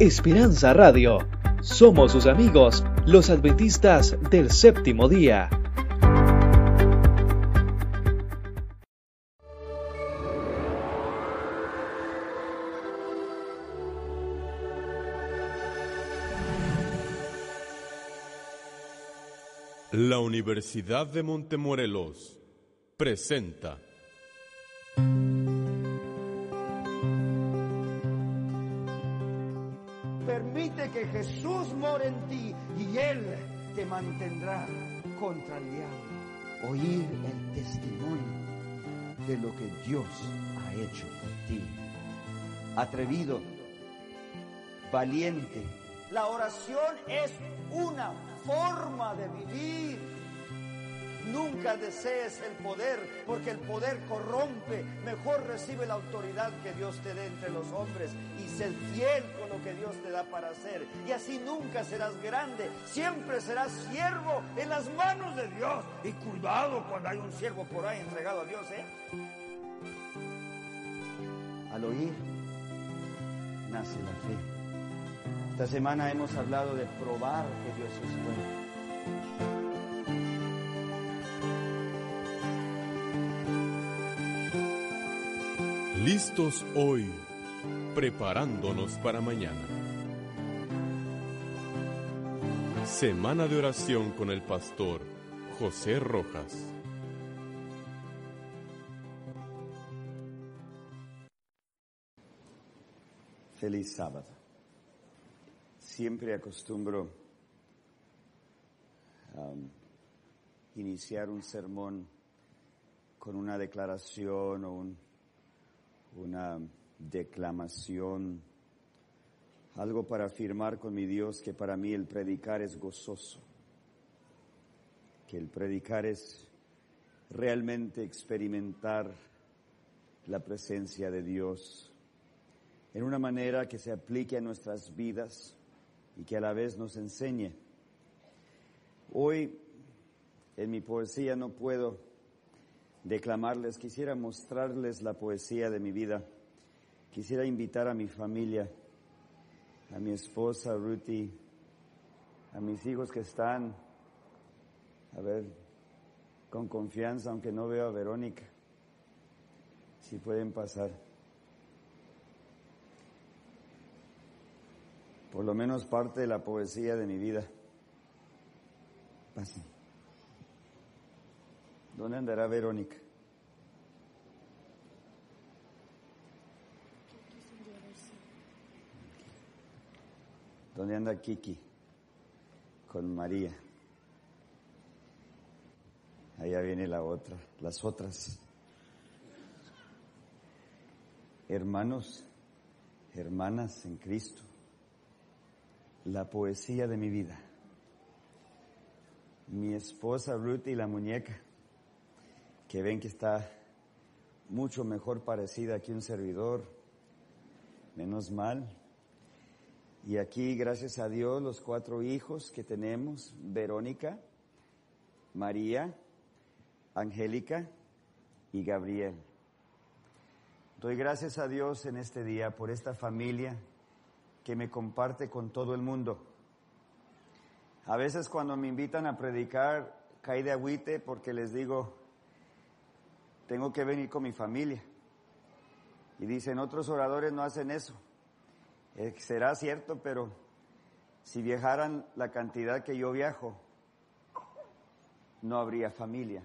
Esperanza Radio. Somos sus amigos, los adventistas del séptimo día. La Universidad de Montemorelos presenta Jesús more en ti y Él te mantendrá contra el diablo. Oír el testimonio de lo que Dios ha hecho por ti. Atrevido, valiente. La oración es una forma de vivir. Nunca desees el poder, porque el poder corrompe. Mejor recibe la autoridad que Dios te dé entre los hombres y sé fiel con lo que Dios te da para hacer. Y así nunca serás grande, siempre serás siervo en las manos de Dios. Y cuidado cuando hay un siervo por ahí entregado a Dios, ¿eh? Al oír, nace la fe. Esta semana hemos hablado de probar que Dios es bueno. Listos hoy, preparándonos para mañana. Semana de oración con el pastor José Rojas. Feliz sábado. Siempre acostumbro um, iniciar un sermón con una declaración o un, una declamación, algo para afirmar con mi Dios que para mí el predicar es gozoso, que el predicar es realmente experimentar la presencia de Dios en una manera que se aplique a nuestras vidas y que a la vez nos enseñe. Hoy en mi poesía no puedo declamarles, quisiera mostrarles la poesía de mi vida. Quisiera invitar a mi familia, a mi esposa Ruthie, a mis hijos que están, a ver, con confianza, aunque no veo a Verónica, si pueden pasar. Por lo menos parte de la poesía de mi vida. Pasen. ¿Dónde andará Verónica? ¿Dónde anda Kiki? Con María. Allá viene la otra, las otras. Hermanos, hermanas en Cristo, la poesía de mi vida. Mi esposa Ruth y la muñeca que ven que está mucho mejor parecida que un servidor, menos mal. Y aquí, gracias a Dios, los cuatro hijos que tenemos, Verónica, María, Angélica y Gabriel. Doy gracias a Dios en este día por esta familia que me comparte con todo el mundo. A veces cuando me invitan a predicar, caí de agüite porque les digo, tengo que venir con mi familia. Y dicen, otros oradores no hacen eso. Eh, será cierto, pero si viajaran la cantidad que yo viajo, no habría familia.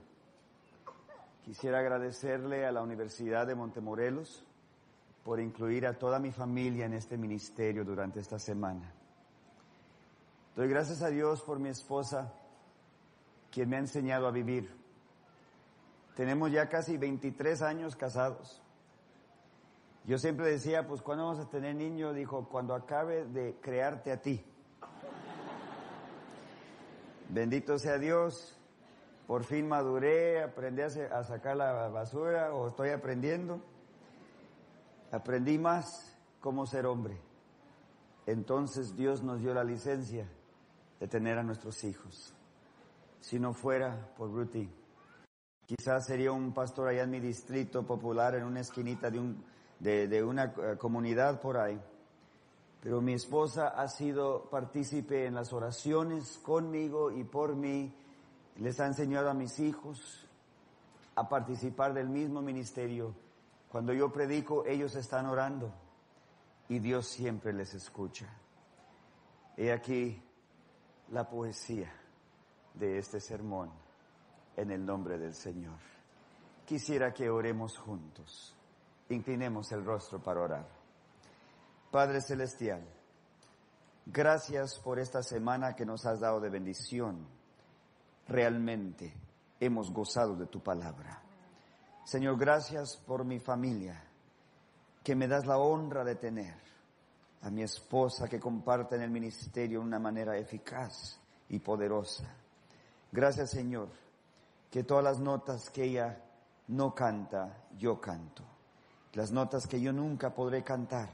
Quisiera agradecerle a la Universidad de Montemorelos por incluir a toda mi familia en este ministerio durante esta semana. Doy gracias a Dios por mi esposa, quien me ha enseñado a vivir. Tenemos ya casi 23 años casados. Yo siempre decía, pues ¿cuándo vamos a tener niños? Dijo, cuando acabe de crearte a ti. Bendito sea Dios, por fin maduré, aprendí a sacar la basura o estoy aprendiendo. Aprendí más cómo ser hombre. Entonces Dios nos dio la licencia de tener a nuestros hijos. Si no fuera por Ruthie, quizás sería un pastor allá en mi distrito popular, en una esquinita de, un, de, una comunidad por ahí. pero mi esposa ha sido partícipe en las oraciones conmigo y por mí. Les ha enseñado a mis hijos a participar del mismo ministerio. Cuando yo predico, ellos están orando y Dios siempre les escucha. He aquí la poesía de este sermón en el nombre del Señor. Quisiera que oremos juntos. Inclinemos el rostro para orar. Padre Celestial, gracias por esta semana que nos has dado de bendición. Realmente hemos gozado de tu palabra. Señor, gracias por mi familia, que me das la honra de tener, a mi esposa que comparte en el ministerio de una manera eficaz y poderosa. Gracias, Señor, que todas las notas que ella no canta, yo canto. Las notas que yo nunca podré cantar,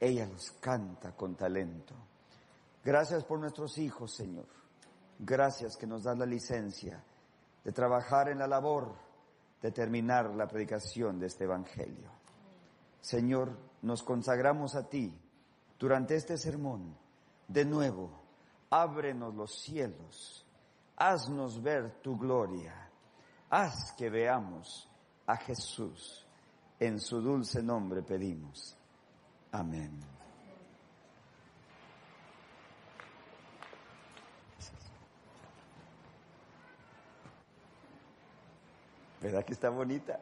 ella los canta con talento. Gracias por nuestros hijos, Señor. Gracias que nos das la licencia de trabajar en la labor de terminar la predicación de este Evangelio. Señor, nos consagramos a ti durante este sermón. De nuevo, ábrenos los cielos, haznos ver tu gloria, haz que veamos a Jesús. En su dulce nombre pedimos. Amén. ¿Verdad que está bonita?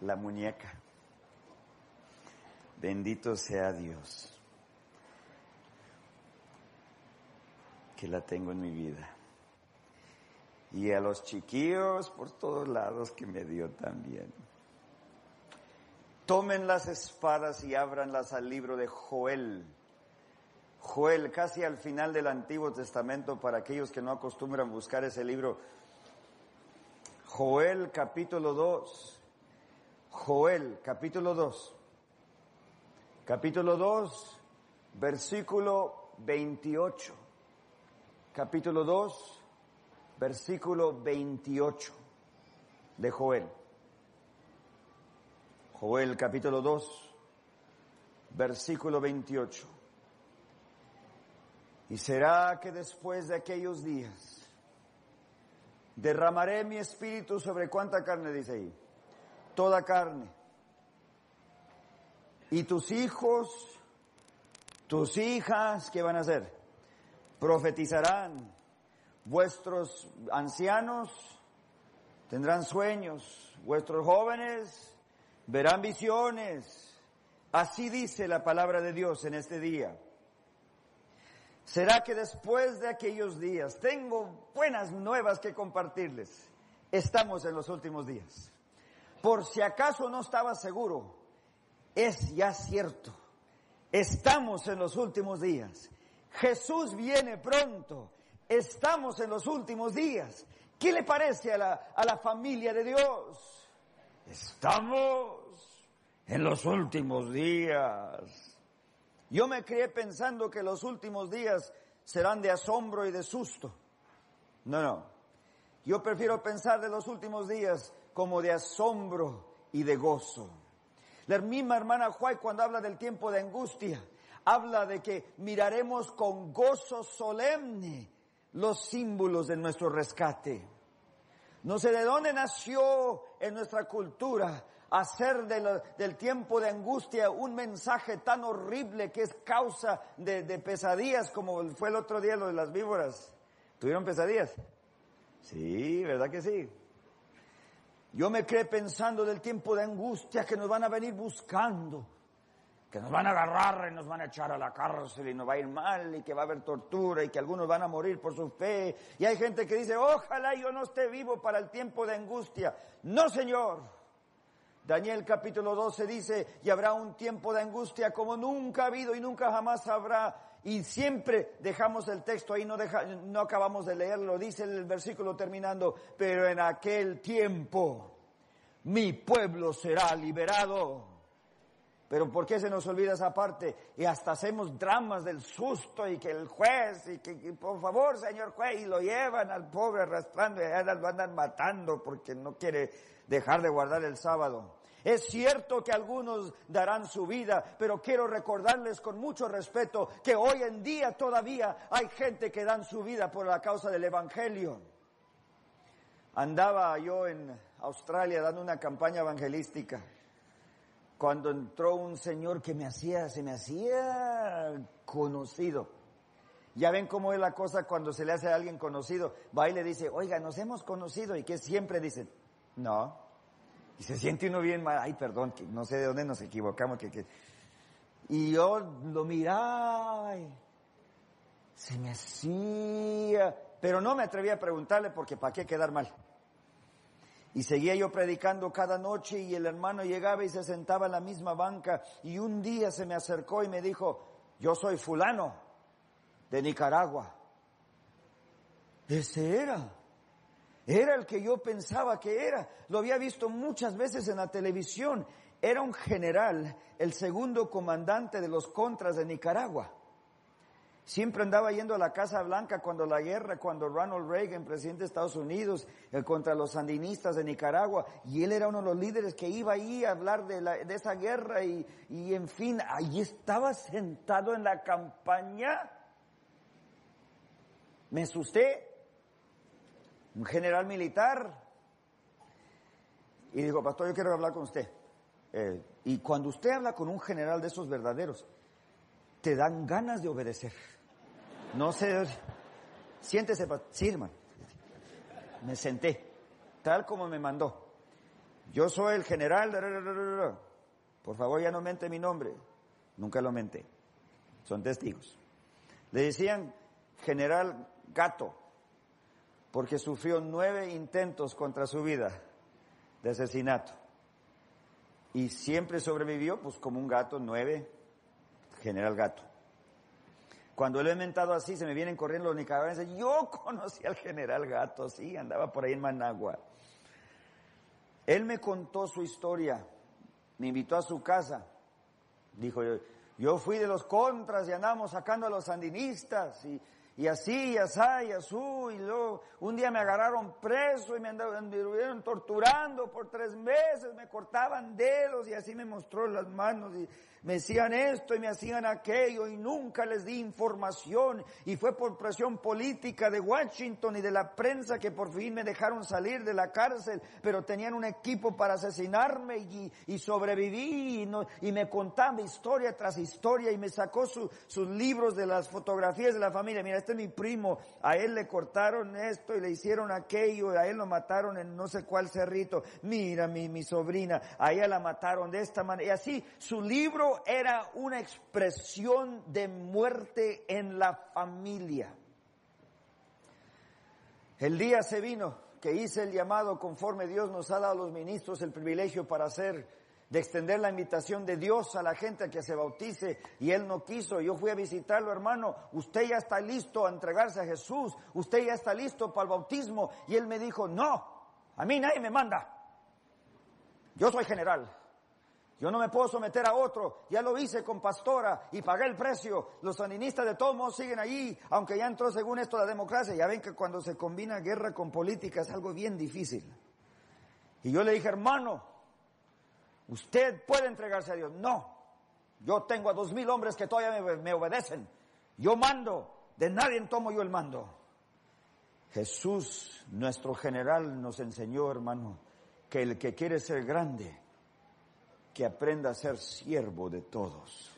La muñeca. Bendito sea Dios que la tengo en mi vida. Y a los chiquillos por todos lados que me dio también. Tomen las espadas y ábranlas al libro de Joel Joel, casi al final del Antiguo Testamento, para aquellos que no acostumbran buscar ese libro. Joel capítulo 2. Joel capítulo 2. Capítulo 2, versículo 28. Capítulo 2, versículo 28 de Joel. Joel capítulo 2, versículo 28. Y será que después de aquellos días derramaré mi espíritu sobre cuánta carne dice ahí. Toda carne. Y tus hijos, tus hijas, ¿qué van a hacer? Profetizarán. Vuestros ancianos tendrán sueños. Vuestros jóvenes verán visiones. Así dice la palabra de Dios en este día. Será que después de aquellos días tengo buenas nuevas que compartirles. Estamos en los últimos días. Por si acaso no estaba seguro, es ya cierto. Estamos en los últimos días. Jesús viene pronto. Estamos en los últimos días. ¿Qué le parece a la, a la familia de Dios? Estamos en los últimos días. Yo me crié pensando que los últimos días serán de asombro y de susto. No, no. Yo prefiero pensar de los últimos días como de asombro y de gozo. La misma hermana Juay cuando habla del tiempo de angustia, habla de que miraremos con gozo solemne los símbolos de nuestro rescate. No sé de dónde nació en nuestra cultura hacer del tiempo de angustia un mensaje tan horrible que es causa de, de, pesadillas como fue el otro día lo de las víboras. ¿Tuvieron pesadillas? Sí, ¿verdad que sí? Yo me quedé pensando del tiempo de angustia que nos van a venir buscando, que nos van a agarrar y nos van a echar a la cárcel y nos va a ir mal y que va a haber tortura y que algunos van a morir por su fe. Y hay gente que dice, ojalá yo no esté vivo para el tiempo de angustia. No, Señor. Daniel capítulo 12 dice, y habrá un tiempo de angustia como nunca ha habido y nunca jamás habrá. Y siempre dejamos el texto ahí, no, no acabamos de leerlo, dice el versículo terminando, pero en aquel tiempo mi pueblo será liberado. Pero ¿por qué se nos olvida esa parte? Y hasta hacemos dramas del susto y que el juez, y que, por favor, señor juez, y lo llevan al pobre arrastrando y allá lo andan matando porque no quiere dejar de guardar el sábado. Es cierto que algunos darán su vida, pero quiero recordarles con mucho respeto que hoy en día todavía hay gente que dan su vida por la causa del Evangelio. Andaba yo en Australia dando una campaña evangelística cuando entró un señor que me hacía, se me hacía conocido. Ya ven cómo es la cosa cuando se le hace a alguien conocido. Va y le dice, oiga, nos hemos conocido. Y que siempre dicen, no. Y se siente uno bien mal. Ay, perdón, no sé de dónde nos equivocamos. Que, que... Y yo lo miraba se me hacía. Pero no me atreví a preguntarle porque para qué quedar mal. Y seguía yo predicando cada noche y el hermano llegaba y se sentaba en la misma banca y un día se me acercó y me dijo, yo soy fulano de Nicaragua. Ese era. Era el que yo pensaba que era. Lo había visto muchas veces en la televisión. Era un general, el segundo comandante de los contras de Nicaragua. Siempre andaba yendo a la Casa Blanca cuando la guerra, cuando Ronald Reagan, presidente de Estados Unidos, eh, contra los sandinistas de Nicaragua, y él era uno de los líderes que iba ahí a hablar de, la, de esa guerra y, y en fin, ahí estaba sentado en la campaña. Me asusté. Un general militar. Y dijo, pastor, yo quiero hablar con usted. Eh, y cuando usted habla con un general de esos verdaderos, te dan ganas de obedecer. No sé, siéntese, sí, hermano. Me senté, tal como me mandó. Yo soy el general, por favor ya no mente mi nombre. Nunca lo menté. Son testigos. Le decían general gato, porque sufrió nueve intentos contra su vida de asesinato. Y siempre sobrevivió, pues como un gato, nueve general Gato. Cuando lo he mentado así, se me vienen corriendo los nicaragüenses. Yo conocí al general Gato, sí, andaba por ahí en Managua. Él me contó su historia, me invitó a su casa. Dijo, yo, fui de los contras y andamos sacando a los sandinistas y y así, y así, y así, y luego un día me agarraron preso y me anduvieron torturando por tres meses, me cortaban dedos y así me mostró las manos y me decían esto y me hacían aquello y nunca les di información y fue por presión política de Washington y de la prensa que por fin me dejaron salir de la cárcel, pero tenían un equipo para asesinarme y, y sobreviví y, no, y me contaba historia tras historia y me sacó sus libros de las fotografías de la familia. Mira, este es mi primo, a él le cortaron esto y le hicieron aquello, a él lo mataron en no sé cuál cerrito, mira mi, mi sobrina, a ella la mataron de esta manera. Y así, su libro era una expresión de muerte en la familia. El día se vino que hice el llamado conforme Dios nos ha dado a los ministros el privilegio para hacer de extender la invitación de Dios a la gente a que se bautice y él no quiso. Yo fui a visitarlo, hermano, usted ya está listo a entregarse a Jesús, usted ya está listo para el bautismo y él me dijo, no, a mí nadie me manda. Yo soy general. Yo no me puedo someter a otro. Ya lo hice con pastora y pagué el precio. Los sandinistas de todos modos siguen allí, aunque ya entró según esto la democracia. Ya ven que cuando se combina guerra con política es algo bien difícil. Y yo le dije, hermano, Usted puede entregarse a Dios. No. Yo tengo a dos mil hombres que todavía me, obedecen. Yo mando. De nadie tomo yo el mando. Jesús, nuestro general, nos enseñó, hermano, que el que quiere ser grande, que aprenda a ser siervo de todos.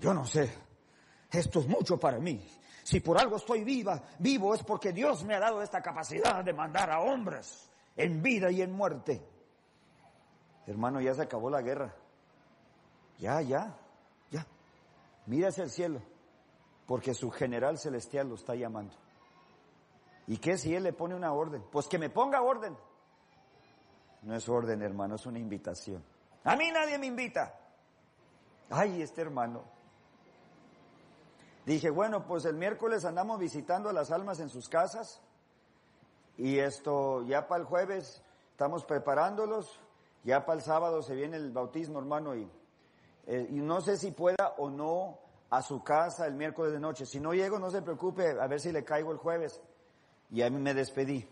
Yo no sé, esto es mucho para mí. Si por algo estoy viva, vivo es porque Dios me ha dado esta capacidad de mandar a hombres en vida y en muerte. Hermano, ya se acabó la guerra. Ya, ya, ya. Mira hacia el cielo, porque su general celestial lo está llamando. ¿Y qué si él le pone una orden? Pues que me ponga orden. No es orden, hermano, es una invitación. A mí nadie me invita. Ay, este hermano. Dije, bueno, pues el miércoles andamos visitando a las almas en sus casas y esto ya para el jueves estamos preparándolos Ya para el sábado se viene el bautismo, hermano, y, eh, y no sé si pueda o no a su casa el miércoles de noche. Si no llego, no se preocupe, a ver si le caigo el jueves. Y a mí me despedí.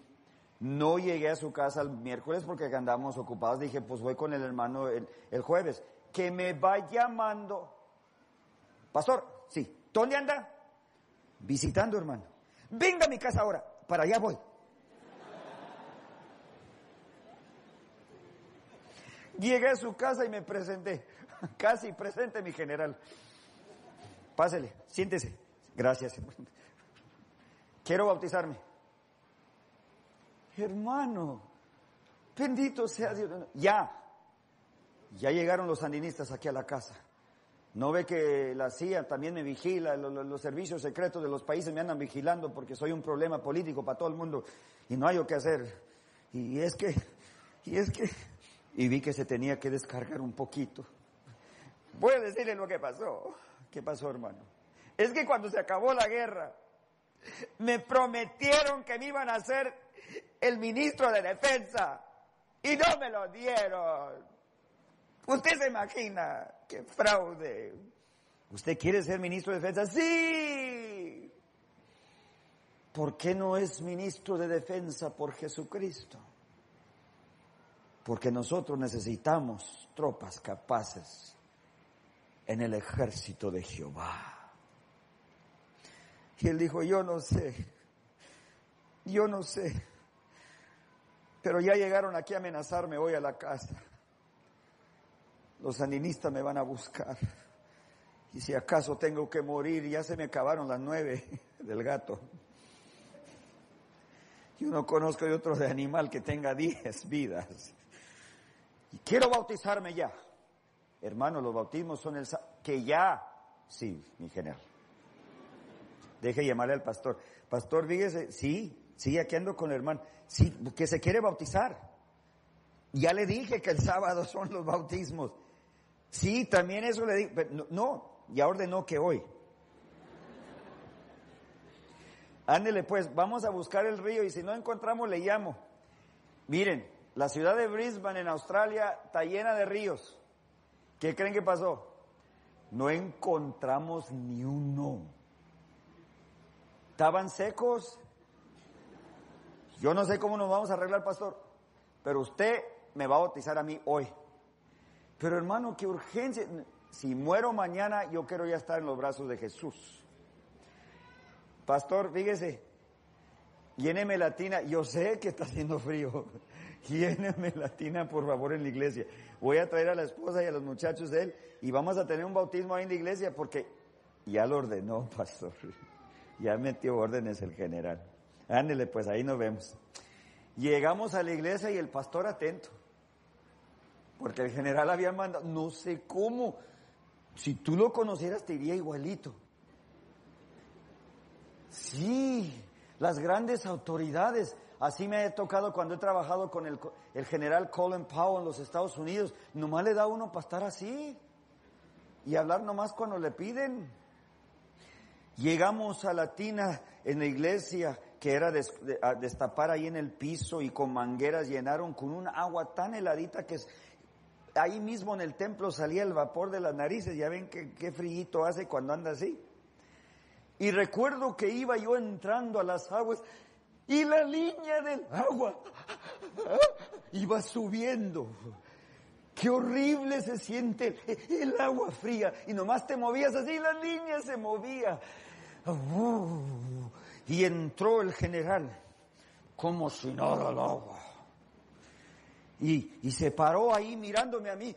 No llegué a su casa el miércoles porque andamos ocupados. Dije, pues voy con el hermano el, el jueves. Que me va llamando. Pastor, sí. ¿Dónde anda? Visitando, hermano. Venga a mi casa ahora. Para allá voy. Llegué a su casa y me presenté. Casi presente, mi general. Pásele, siéntese. Gracias. Quiero bautizarme. Hermano, bendito sea Dios. Ya, ya llegaron los sandinistas aquí a la casa. No ve que la CIA también me vigila, los, los, servicios secretos de los países me andan vigilando porque soy un problema político para todo el mundo y no hay lo que hacer. Y es que, y es que, y vi que se tenía que descargar un poquito. Voy a decirle lo que pasó. ¿Qué pasó, hermano? Es que cuando se acabó la guerra, me prometieron que me iban a hacer el ministro de defensa y no me lo dieron. Usted se imagina qué fraude. ¿Usted quiere ser ministro de defensa? Sí. ¿Por qué no es ministro de defensa por Jesucristo? Porque nosotros necesitamos tropas capaces en el ejército de Jehová. Y él dijo, yo no sé, yo no sé, pero ya llegaron aquí a amenazarme hoy a la casa. Los sandinistas me van a buscar. Y si acaso tengo que morir, ya se me acabaron las nueve del gato. Yo no conozco de otro de animal que tenga diez vidas. Y quiero bautizarme ya. Hermano, los bautismos son el... Que ya, sí, mi general. Deje llamarle al pastor. Pastor, fíjese, sí, sí, aquí ando con el hermano. Sí, que se quiere bautizar. Ya le dije que el sábado son los bautismos. Sí, también eso le dije. No, no, ya ordenó que hoy. Ándele pues, vamos a buscar el río y si no encontramos le llamo. Miren, la ciudad de Brisbane en Australia está llena de ríos. ¿Qué creen que pasó? No encontramos ni uno. Estaban secos. Yo no sé cómo nos vamos a arreglar, pastor, pero usted me va a bautizar a mí hoy. Pero hermano, qué urgencia. Si muero mañana, yo quiero ya estar en los brazos de Jesús. Pastor, fíjese, lléneme la tina. Yo sé que está haciendo frío. Lléneme la tina, por favor, en la iglesia. Voy a traer a la esposa y a los muchachos de él y vamos a tener un bautismo ahí en la iglesia porque ya lo ordenó, pastor. Ya metió órdenes el general. Ándele, pues ahí nos vemos. Llegamos a la iglesia y el pastor atento. Porque el general había mandado, no sé cómo. Si tú lo conocieras te iría igualito. Sí, las grandes autoridades. Así me ha tocado cuando he trabajado con el, el, general Colin Powell en los Estados Unidos. Nomás le da uno para estar así. Y hablar nomás cuando le piden. Llegamos a la tina en la iglesia que era de, destapar ahí en el piso y con mangueras llenaron con un agua tan heladita que ahí mismo en el templo salía el vapor de las narices. Ya ven qué, qué frío hace cuando anda así. Y recuerdo que iba yo entrando a las aguas y la línea del agua iba subiendo. Qué horrible se siente el agua fría y nomás te movías así, la línea se movía. Uh, y entró el general como si nada al agua. Y se paró ahí mirándome a mí.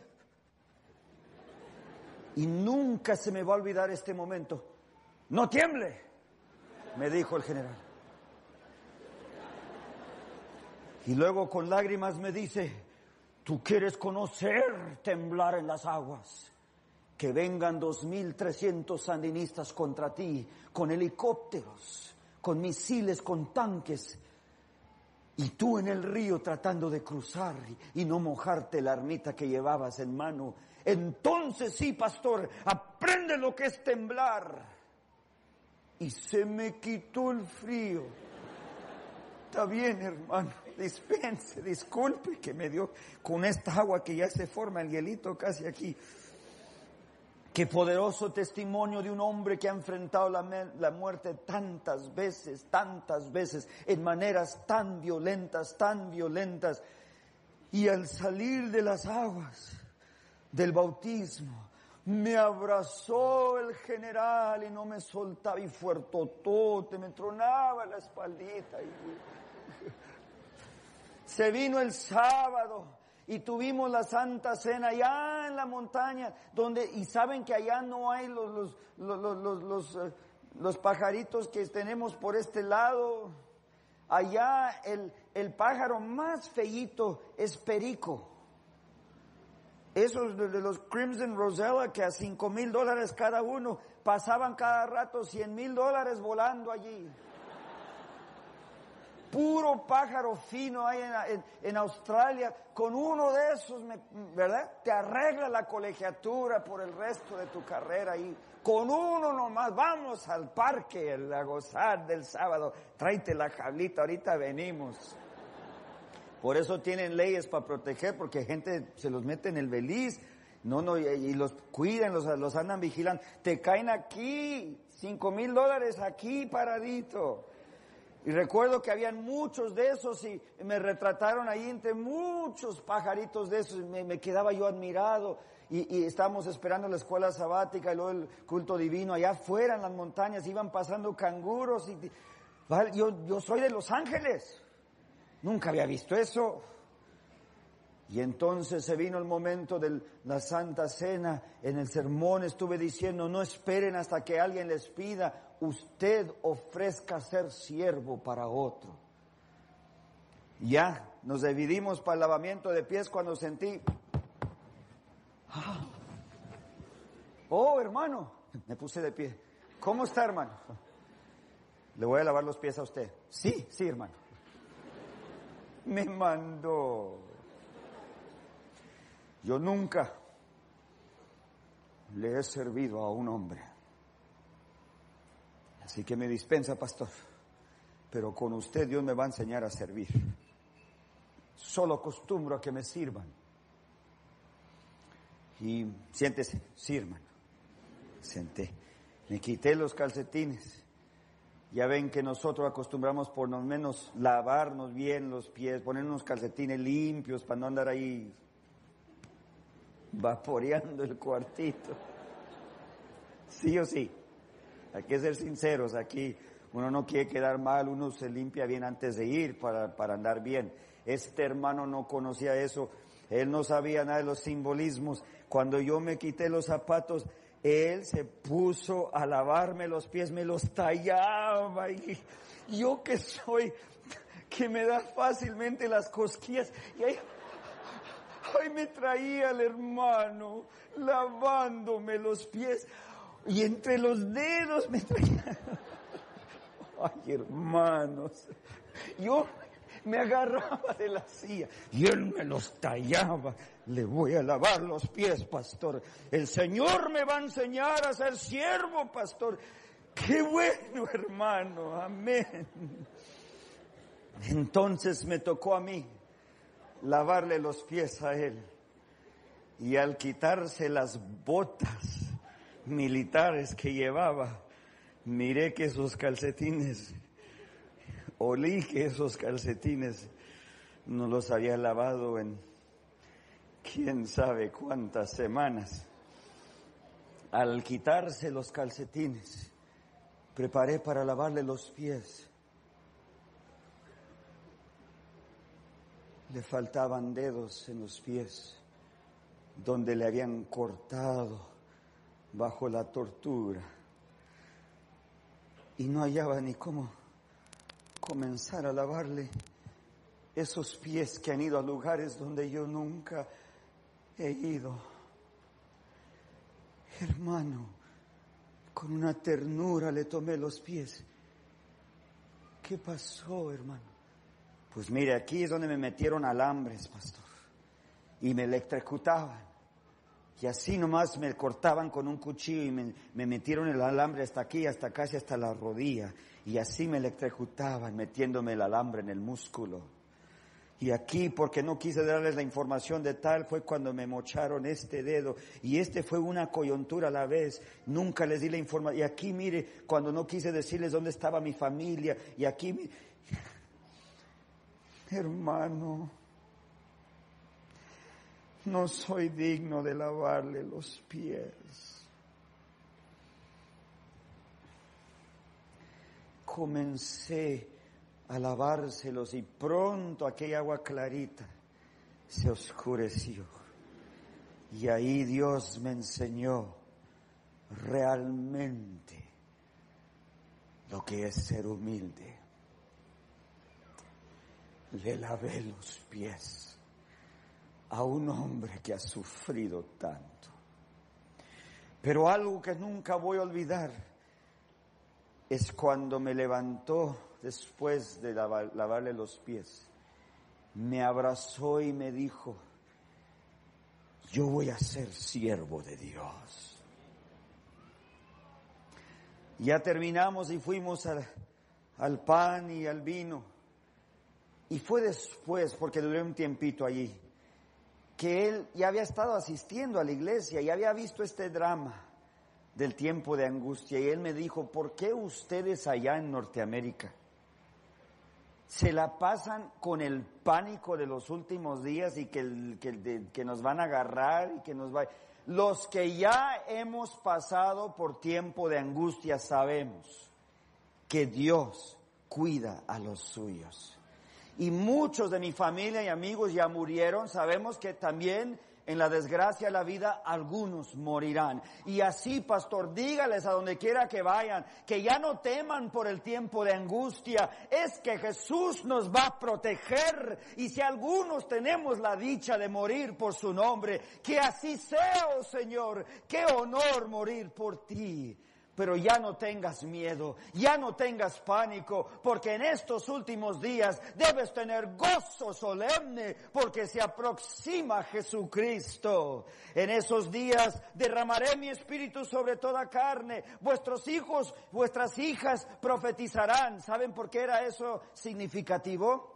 Y nunca se me va a olvidar este momento. No tiemble, me dijo el general. Y luego con lágrimas me dice, tú quieres conocer temblar en las aguas. Que vengan dos mil trescientos sandinistas contra ti, con helicópteros, con misiles, con tanques, y tú en el río tratando de cruzar y no mojarte la ermita que llevabas en mano. Entonces sí, pastor, aprende lo que es temblar. Y se me quitó el frío Está bien, hermano. Dispense, disculpe que me dio con esta agua que ya se forma el hielito casi aquí. Qué poderoso testimonio de un hombre que ha enfrentado la, la, muerte tantas veces, tantas veces, en maneras tan violentas, tan violentas. Y al salir de las aguas del bautismo, me abrazó el general y no me soltaba y fuertotote, me tronaba la espaldita. Y... Se vino el sábado y tuvimos la Santa Cena allá en la montaña, donde, y saben que allá no hay los, los, los, los, los, eh, los pajaritos que tenemos por este lado. Allá el, el pájaro más feíto es perico. Esos de los Crimson Rosella que a cinco mil dólares cada uno pasaban cada rato cien mil dólares volando allí. Puro pájaro fino hay en, Australia. Con uno de esos, ¿verdad? Te arregla la colegiatura por el resto de tu carrera y con uno nomás vamos al parque a gozar del sábado. Tráete la jablita, ahorita venimos. Por eso tienen leyes para proteger, porque gente se los mete en el beliz, no, no, y, los cuidan, los, los andan vigilando. Te caen aquí, cinco mil dólares aquí paradito. Y recuerdo que habían muchos de esos y me retrataron ahí entre muchos pajaritos de esos. Me, me quedaba yo admirado y, y, estábamos esperando la escuela sabática y luego el culto divino. Allá afuera en las montañas iban pasando canguros y, yo, yo soy de Los Ángeles. Nunca había visto eso. Y entonces se vino el momento de la Santa Cena. En el sermón estuve diciendo, no esperen hasta que alguien les pida, usted ofrezca ser siervo para otro. Ya, nos dividimos para el lavamiento de pies cuando sentí, ah, oh hermano, me puse de pie. ¿Cómo está hermano? Le voy a lavar los pies a usted. Sí, sí hermano me mandó. Yo nunca le he servido a un hombre. Así que me dispensa, pastor. Pero con usted Dios me va a enseñar a servir. Solo acostumbro a que me sirvan. Y siéntese, sirvan. Senté. Me quité los calcetines ya ven que nosotros acostumbramos por lo menos lavarnos bien los pies, poner unos calcetines limpios para no andar ahí vaporeando el cuartito. Sí o sí. Hay que ser sinceros aquí. Uno no quiere quedar mal, uno se limpia bien antes de ir para, para andar bien. Este hermano no conocía eso. Él no sabía nada de los simbolismos. Cuando yo me quité los zapatos, él se puso a lavarme los pies, me los tallaba y yo que soy, que me da fácilmente las cosquillas y ahí, ahí me traía el hermano lavándome los pies y entre los dedos me traía. Ay, hermanos, yo me agarraba de la silla y él me los tallaba. Le voy a lavar los pies, pastor. El Señor me va a enseñar a ser siervo, pastor. Qué bueno, hermano. Amén. Entonces me tocó a mí lavarle los pies a él. Y al quitarse las botas militares que llevaba, miré que sus calcetines olí que esos calcetines no los había lavado en quién sabe cuántas semanas. Al quitarse los calcetines, preparé para lavarle los pies. Le faltaban dedos en los pies, donde le habían cortado bajo la tortura. Y no hallaba ni cómo comenzar a lavarle esos pies que han ido a lugares donde yo nunca he ido. Hermano, con una ternura le tomé los pies. ¿Qué pasó, hermano? Pues mire, aquí es donde me metieron alambres, pastor. Y me electrocutaban. Y así nomás me cortaban con un cuchillo y me, metieron el alambre hasta aquí, hasta casi hasta la rodilla. Y así me electrocutaban metiéndome el alambre en el músculo. Y aquí, porque no quise darles la información de tal, fue cuando me mocharon este dedo. Y este fue una coyuntura a la vez. Nunca les di la información. Y aquí, mire, cuando no quise decirles dónde estaba mi familia. Y aquí, hermano, no soy digno de lavarle los pies. Comencé a lavárselos y pronto aquella agua clarita se oscureció. Y ahí Dios me enseñó realmente lo que es ser humilde. Le lavé los pies a un hombre que ha sufrido tanto. Pero algo que nunca voy a olvidar es cuando me levantó después de lavarle los pies, me abrazó y me dijo, yo voy a ser siervo de Dios. Ya terminamos y fuimos al, al pan y al vino. Y fue después, porque duré un tiempito allí, que él ya había estado asistiendo a la iglesia y había visto este drama del tiempo de angustia. Y él me dijo, ¿por qué ustedes allá en Norteamérica se la pasan con el pánico de los últimos días y que, que, nos van a agarrar y que nos va... Los que ya hemos pasado por tiempo de angustia sabemos que Dios cuida a los suyos. Y muchos de mi familia y amigos ya murieron. Sabemos que también en la desgracia de la vida, algunos morirán. Y así, pastor, dígales a donde quiera que vayan, que ya no teman por el tiempo de angustia, es que Jesús nos va a proteger. Y si algunos tenemos la dicha de morir por su nombre, que así sea, oh Señor, qué honor morir por ti pero ya no tengas miedo, ya no tengas pánico, porque en estos últimos días debes tener gozo solemne, porque se aproxima Jesucristo. En esos días derramaré mi espíritu sobre toda carne, vuestros hijos, vuestras hijas profetizarán. ¿Saben por qué era eso significativo?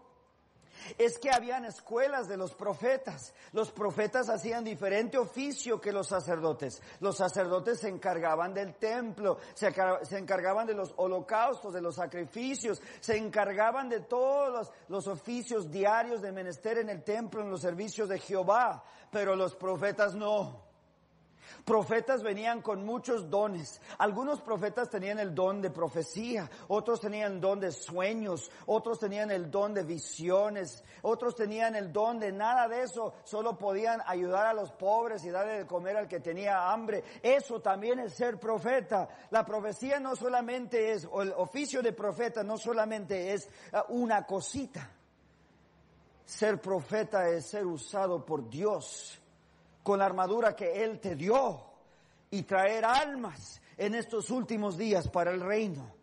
Es que habían escuelas de los profetas. Los profetas hacían diferente oficio que los sacerdotes. Los sacerdotes se encargaban del templo, se, encargaban de los holocaustos, de los sacrificios, se encargaban de todos los, oficios diarios de menester en el templo, en los servicios de Jehová. Pero los profetas no. Profetas venían con muchos dones. Algunos profetas tenían el don de profecía, otros tenían el don de sueños, otros tenían el don de visiones, otros tenían el don de nada de eso, solo podían ayudar a los pobres y darle de comer al que tenía hambre. Eso también es ser profeta. La profecía no solamente es, o el oficio de profeta no solamente es uh, una cosita. Ser profeta es ser usado por Dios con la armadura que Él te dio y traer almas en estos últimos días para el reino.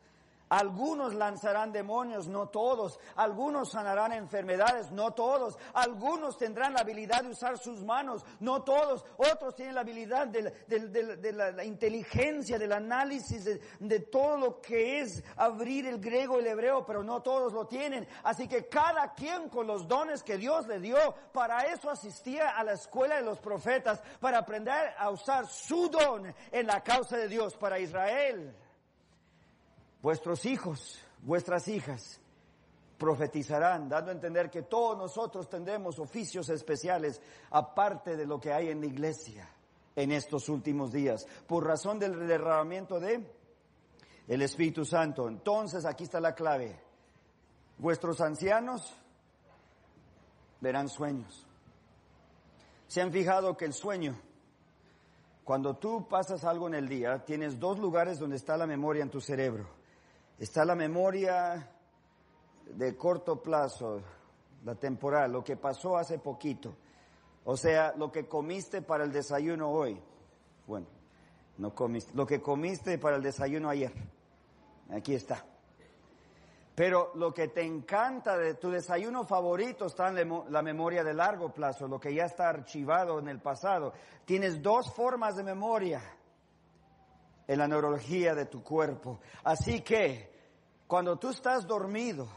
Algunos lanzarán demonios, no todos. Algunos sanarán enfermedades, no todos. Algunos tendrán la habilidad de usar sus manos, no todos. Otros tienen la habilidad de, la, inteligencia, del análisis de, todo lo que es abrir el griego y el hebreo, pero no todos lo tienen. Así que cada quien con los dones que Dios le dio, para eso asistía a la escuela de los profetas, para aprender a usar su don en la causa de Dios para Israel. Vuestros hijos, vuestras hijas profetizarán, dando a entender que todos nosotros tendremos oficios especiales aparte de lo que hay en la iglesia en estos últimos días, por razón del derramamiento de el Espíritu Santo. Entonces, aquí está la clave. Vuestros ancianos verán sueños. ¿Se han fijado que el sueño, cuando tú pasas algo en el día, tienes dos lugares donde está la memoria en tu cerebro? Está la memoria de corto plazo, la temporal, lo que pasó hace poquito. O sea, lo que comiste para el desayuno hoy. Bueno, no comiste. Lo que comiste para el desayuno ayer. Aquí está. Pero lo que te encanta de tu desayuno favorito está en la memoria de largo plazo, lo que ya está archivado en el pasado. Tienes dos formas de memoria en la neurología de tu cuerpo. Así que Cuando tú estás dormido,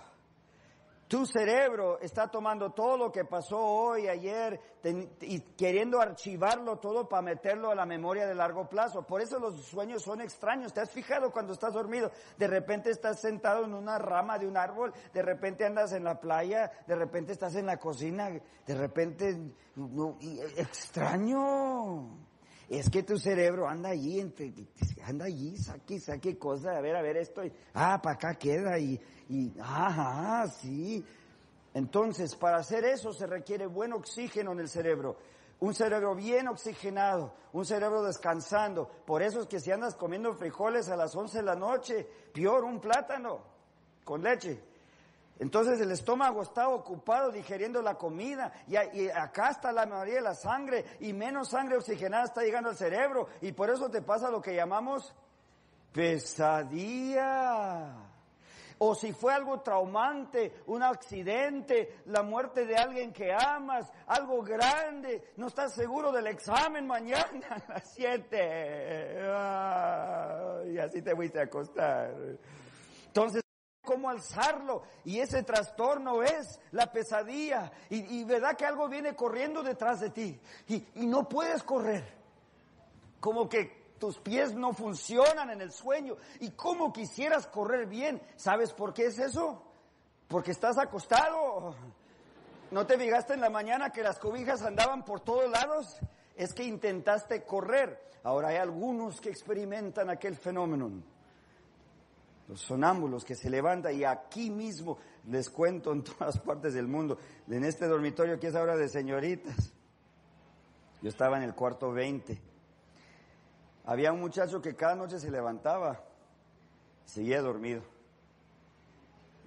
tu cerebro está tomando todo lo que pasó hoy, ayer, y queriendo archivarlo todo para meterlo a la memoria de largo plazo. Por eso los sueños son extraños. ¿Te has fijado cuando estás dormido? De repente estás sentado en una rama de un árbol, de repente andas en la playa, de repente estás en la cocina, de repente, extraño. Es que tu cerebro anda allí, anda allí, saque, saque cosas, a ver, a ver, esto, ah, para acá queda, y, y, ajá, sí. Entonces, para hacer eso se requiere buen oxígeno en el cerebro. Un cerebro bien oxigenado, un cerebro descansando. Por eso es que si andas comiendo frijoles a las 11 de la noche, peor un plátano con leche. Entonces el estómago está ocupado digeriendo la comida y, acá está la mayoría de la sangre y menos sangre oxigenada está llegando al cerebro y por eso te pasa lo que llamamos pesadilla. O si fue algo traumante, un accidente, la muerte de alguien que amas, algo grande, no estás seguro del examen mañana a las siete. y así te fuiste a acostar. Entonces, cómo alzarlo. Y ese trastorno es la pesadilla. Y, verdad que algo viene corriendo detrás de ti. Y, no puedes correr. Como que tus pies no funcionan en el sueño. Y como quisieras correr bien. ¿Sabes por qué es eso? Porque estás acostado. ¿No te fijaste en la mañana que las cobijas andaban por todos lados? Es que intentaste correr. Ahora hay algunos que experimentan aquel fenómeno los sonámbulos que se levantan y aquí mismo les cuento en todas partes del mundo, en este dormitorio que es ahora de señoritas. Yo estaba en el cuarto 20. Había un muchacho que cada noche se levantaba, seguía dormido.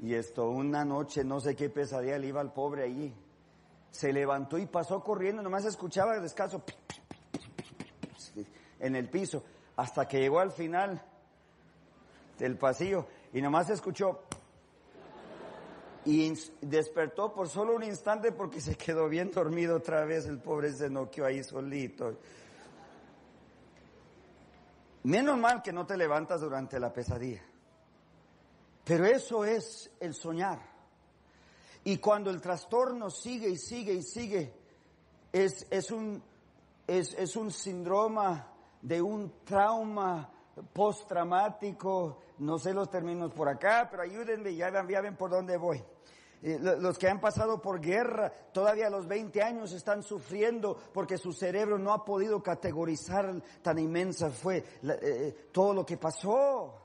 Y esto, una noche, no sé qué pesadilla le iba al pobre allí. Se levantó y pasó corriendo, nomás escuchaba el descanso en el piso, hasta que llegó al final del pasillo y nomás escuchó y despertó por solo un instante porque se quedó bien dormido otra vez, el pobre se ahí solito. Menos mal que no te levantas durante la pesadilla. Pero eso es el soñar. Y cuando el trastorno sigue y sigue y sigue, es, es un, es, es un síndrome de un trauma postraumático, no sé los términos por acá, pero ayúdenme, ya, ya ven por dónde voy. Eh, los que han pasado por guerra, todavía a los 20 años están sufriendo porque su cerebro no ha podido categorizar tan inmensa fue eh, eh, todo lo que pasó.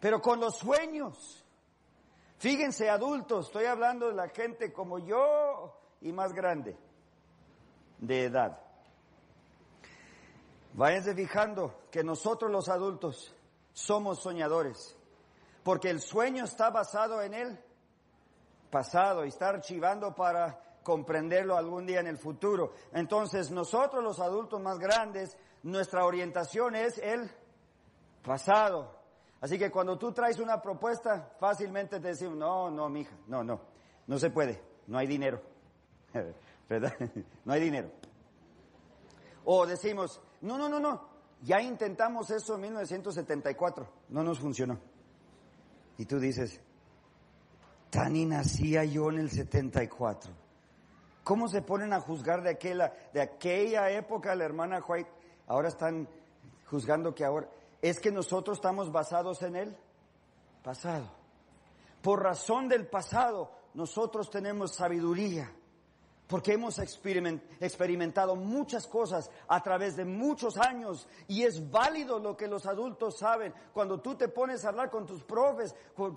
Pero con los sueños, fíjense adultos, estoy hablando de la gente como yo y más grande, de edad. Váyanse fijando que nosotros los adultos somos soñadores, porque el sueño está basado en el pasado y está archivando para comprenderlo algún día en el futuro. Entonces nosotros los adultos más grandes, nuestra orientación es el pasado. Así que cuando tú traes una propuesta, fácilmente te decimos, no, no, mija, no, no, no se puede, no hay dinero. ¿Verdad? No hay dinero. O decimos, no, no, no, no, ya intentamos eso en 1974, no nos funcionó. Y tú dices, Tani nacía yo en el 74. ¿Cómo se ponen a juzgar de aquella, de aquella época la hermana White? Ahora están juzgando que ahora, es que nosotros estamos basados en el pasado. Por razón del pasado, nosotros tenemos sabiduría porque hemos experimentado muchas cosas a través de muchos años y es válido lo que los adultos saben. Cuando tú te pones a hablar con tus profes,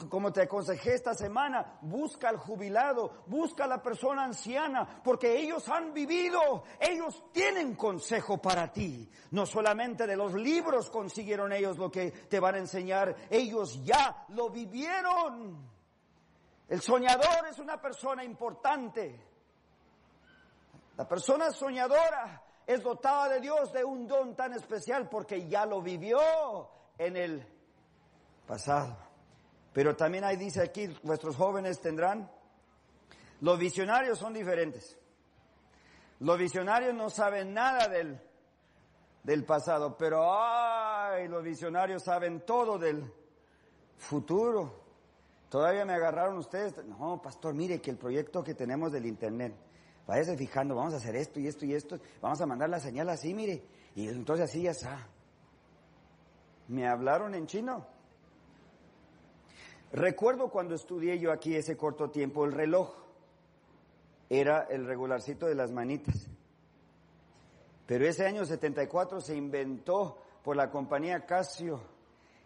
como te aconsejé esta semana, busca al jubilado, busca a la persona anciana, porque ellos han vivido, ellos tienen consejo para ti. No solamente de los libros consiguieron ellos lo que te van a enseñar, ellos ya lo vivieron. El soñador es una persona importante. La persona soñadora es dotada de Dios de un don tan especial porque ya lo vivió en el pasado. Pero también ahí dice aquí, vuestros jóvenes tendrán, los visionarios son diferentes. Los visionarios no saben nada del, del pasado, pero ay, los visionarios saben todo del futuro. Todavía me agarraron ustedes. No, pastor, mire que el proyecto que tenemos del internet, váyase fijando, vamos a hacer esto y esto y esto, vamos a mandar la señal así, mire. Y entonces así ya está. Me hablaron en chino. Recuerdo cuando estudié yo aquí ese corto tiempo, el reloj era el regularcito de las manitas. Pero ese año 74 se inventó por la compañía Casio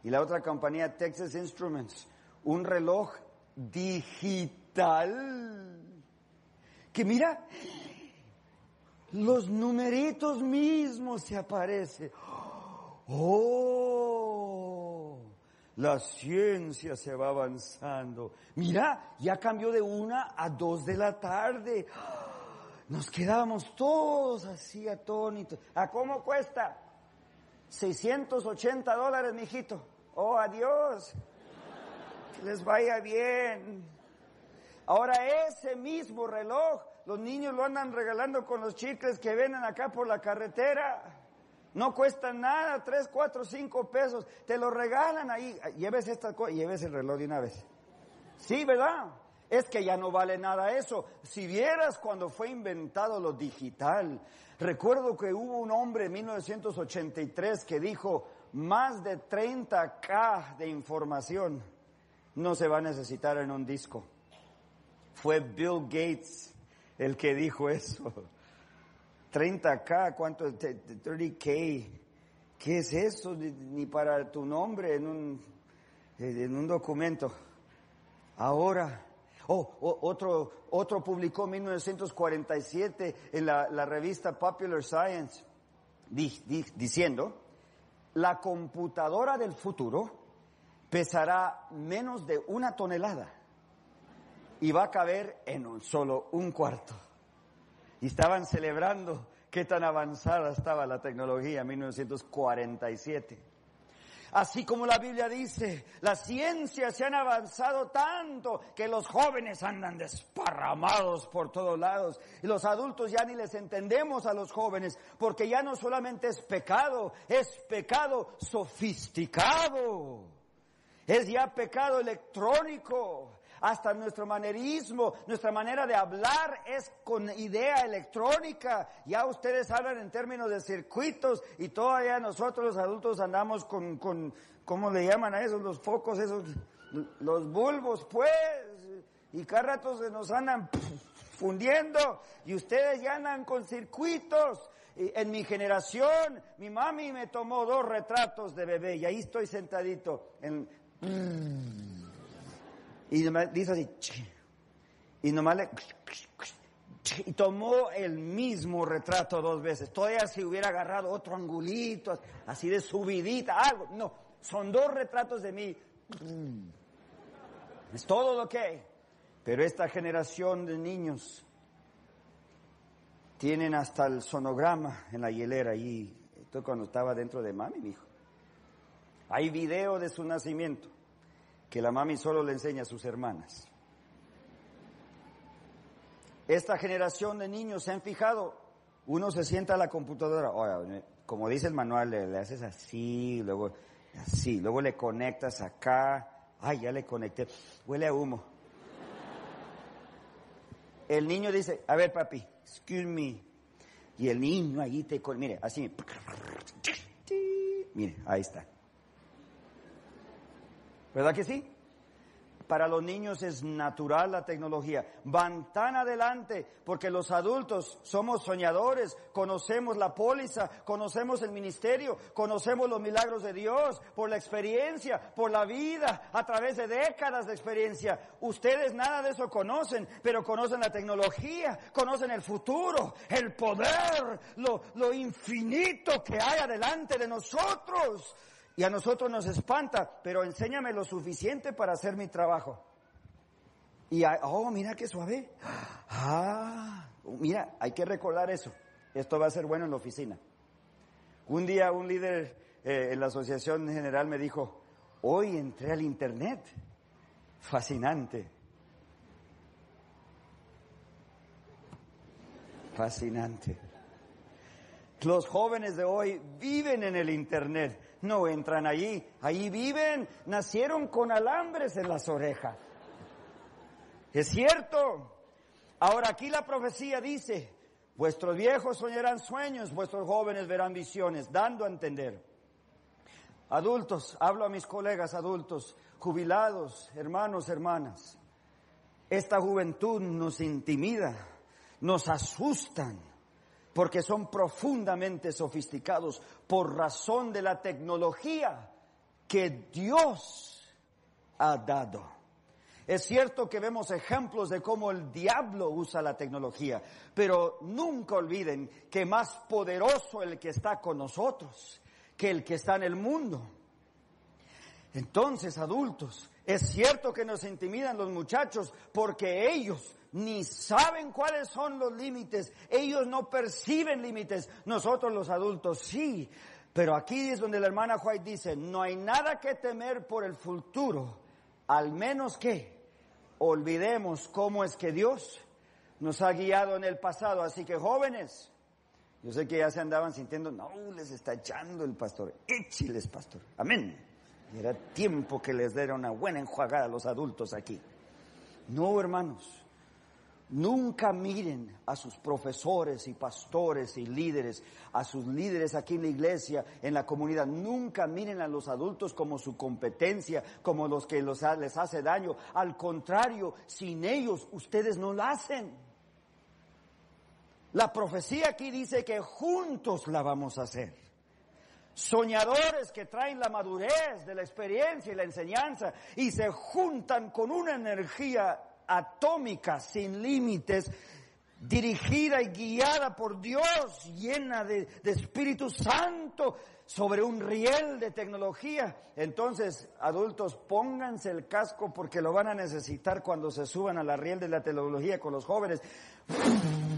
y la otra compañía Texas Instruments un reloj digital que mira, los numeritos mismos se aparecen. Oh, la ciencia se va avanzando. Mira, ya cambió de una a dos de la tarde. Nos quedábamos todos así atónitos. ¿A cómo cuesta? 680 dólares, mijito. Oh, adiós. Que les vaya bien. Ahora ese mismo reloj, los niños lo andan regalando con los chicles que venden acá por la carretera. No cuesta nada, tres, cuatro, cinco pesos. Te lo regalan ahí. Lleves esta cosa, lleves el reloj de una vez. Sí, ¿verdad? Es que ya no vale nada eso. Si vieras cuando fue inventado lo digital, recuerdo que hubo un hombre en 1983 que dijo, más de 30K de información no se va a necesitar en un disco. Fue Bill Gates el que dijo eso. 30K, ¿cuánto? 30K. ¿Qué es eso? Ni para tu nombre en un, en un documento. Ahora, oh, otro, otro publicó en 1947 en la, la revista Popular Science diciendo, la computadora del futuro pesará menos de una tonelada y va a caber en un solo un cuarto. Y estaban celebrando qué tan avanzada estaba la tecnología en 1947. Así como la Biblia dice, las ciencias se han avanzado tanto que los jóvenes andan desparramados por todos lados y los adultos ya ni les entendemos a los jóvenes porque ya no solamente es pecado, es pecado sofisticado. Es ya pecado electrónico. Hasta nuestro manerismo, nuestra manera de hablar es con idea electrónica. Ya ustedes hablan en términos de circuitos y todavía nosotros los adultos andamos con, con ¿cómo le llaman a esos? Los focos, esos, los bulbos, pues. Y cada rato se nos andan fundiendo y ustedes ya andan con circuitos. En mi generación, mi mami me tomó dos retratos de bebé y ahí estoy sentadito en, y nomás dice así, y nomás le, y tomó el mismo retrato dos veces. Todavía si hubiera agarrado otro angulito, así de subidita, algo. No, son dos retratos de mí. Es todo lo que hay. Pero esta generación de niños tienen hasta el sonograma en la hielera y esto cuando estaba dentro de mami, mi hijo. Hay video de su nacimiento que la mami solo le enseña a sus hermanas. Esta generación de niños se han fijado, uno se sienta a la computadora, como dice el manual, le, haces así, luego así, luego le conectas acá, ay, ya le conecté, huele a humo. El niño dice, a ver papi, excuse me, y el niño ahí te, mire, así, mire, ahí está. ¿Verdad que sí? Para los niños es natural la tecnología. Van tan adelante porque los adultos somos soñadores, conocemos la póliza, conocemos el ministerio, conocemos los milagros de Dios por la experiencia, por la vida, a través de décadas de experiencia. Ustedes nada de eso conocen, pero conocen la tecnología, conocen el futuro, el poder, lo, infinito que hay adelante de nosotros. Y a nosotros nos espanta, pero enséñame lo suficiente para hacer mi trabajo. Y, oh, mira qué suave. Ah, mira, hay que recordar eso. Esto va a ser bueno en la oficina. Un día un líder eh, en la Asociación General me dijo, hoy entré al Internet. Fascinante. Fascinante. Los jóvenes de hoy viven en el Internet no entran allí. Ahí viven, nacieron con alambres en las orejas. Es cierto. Ahora aquí la profecía dice, vuestros viejos soñarán sueños, vuestros jóvenes verán visiones, dando a entender. Adultos, hablo a mis colegas adultos, jubilados, hermanos, hermanas. Esta juventud nos intimida, nos asustan, porque son profundamente sofisticados por razón de la tecnología que Dios ha dado. Es cierto que vemos ejemplos de cómo el diablo usa la tecnología, pero nunca olviden que más poderoso el que está con nosotros que el que está en el mundo. Entonces, adultos, es cierto que nos intimidan los muchachos porque ellos ni saben cuáles son los límites, ellos no perciben límites, nosotros los adultos sí. Pero aquí es donde la hermana White dice, no hay nada que temer por el futuro, al menos que olvidemos cómo es que Dios nos ha guiado en el pasado. Así que jóvenes, yo sé que ya se andaban sintiendo, no, les está echando el pastor, échiles pastor, amén. Era tiempo que les diera una buena enjuagada a los adultos aquí. No, hermanos. Nunca miren a sus profesores y pastores y líderes, a sus líderes aquí en la iglesia, en la comunidad. Nunca miren a los adultos como su competencia, como los que les hace daño. Al contrario, sin ellos ustedes no lo hacen. La profecía aquí dice que juntos la vamos a hacer soñadores que traen la madurez de la experiencia y la enseñanza y se juntan con una energía atómica sin límites, dirigida y guiada por Dios, llena de, Espíritu Santo sobre un riel de tecnología. Entonces, adultos, pónganse el casco porque lo van a necesitar cuando se suban a la riel de la tecnología con los jóvenes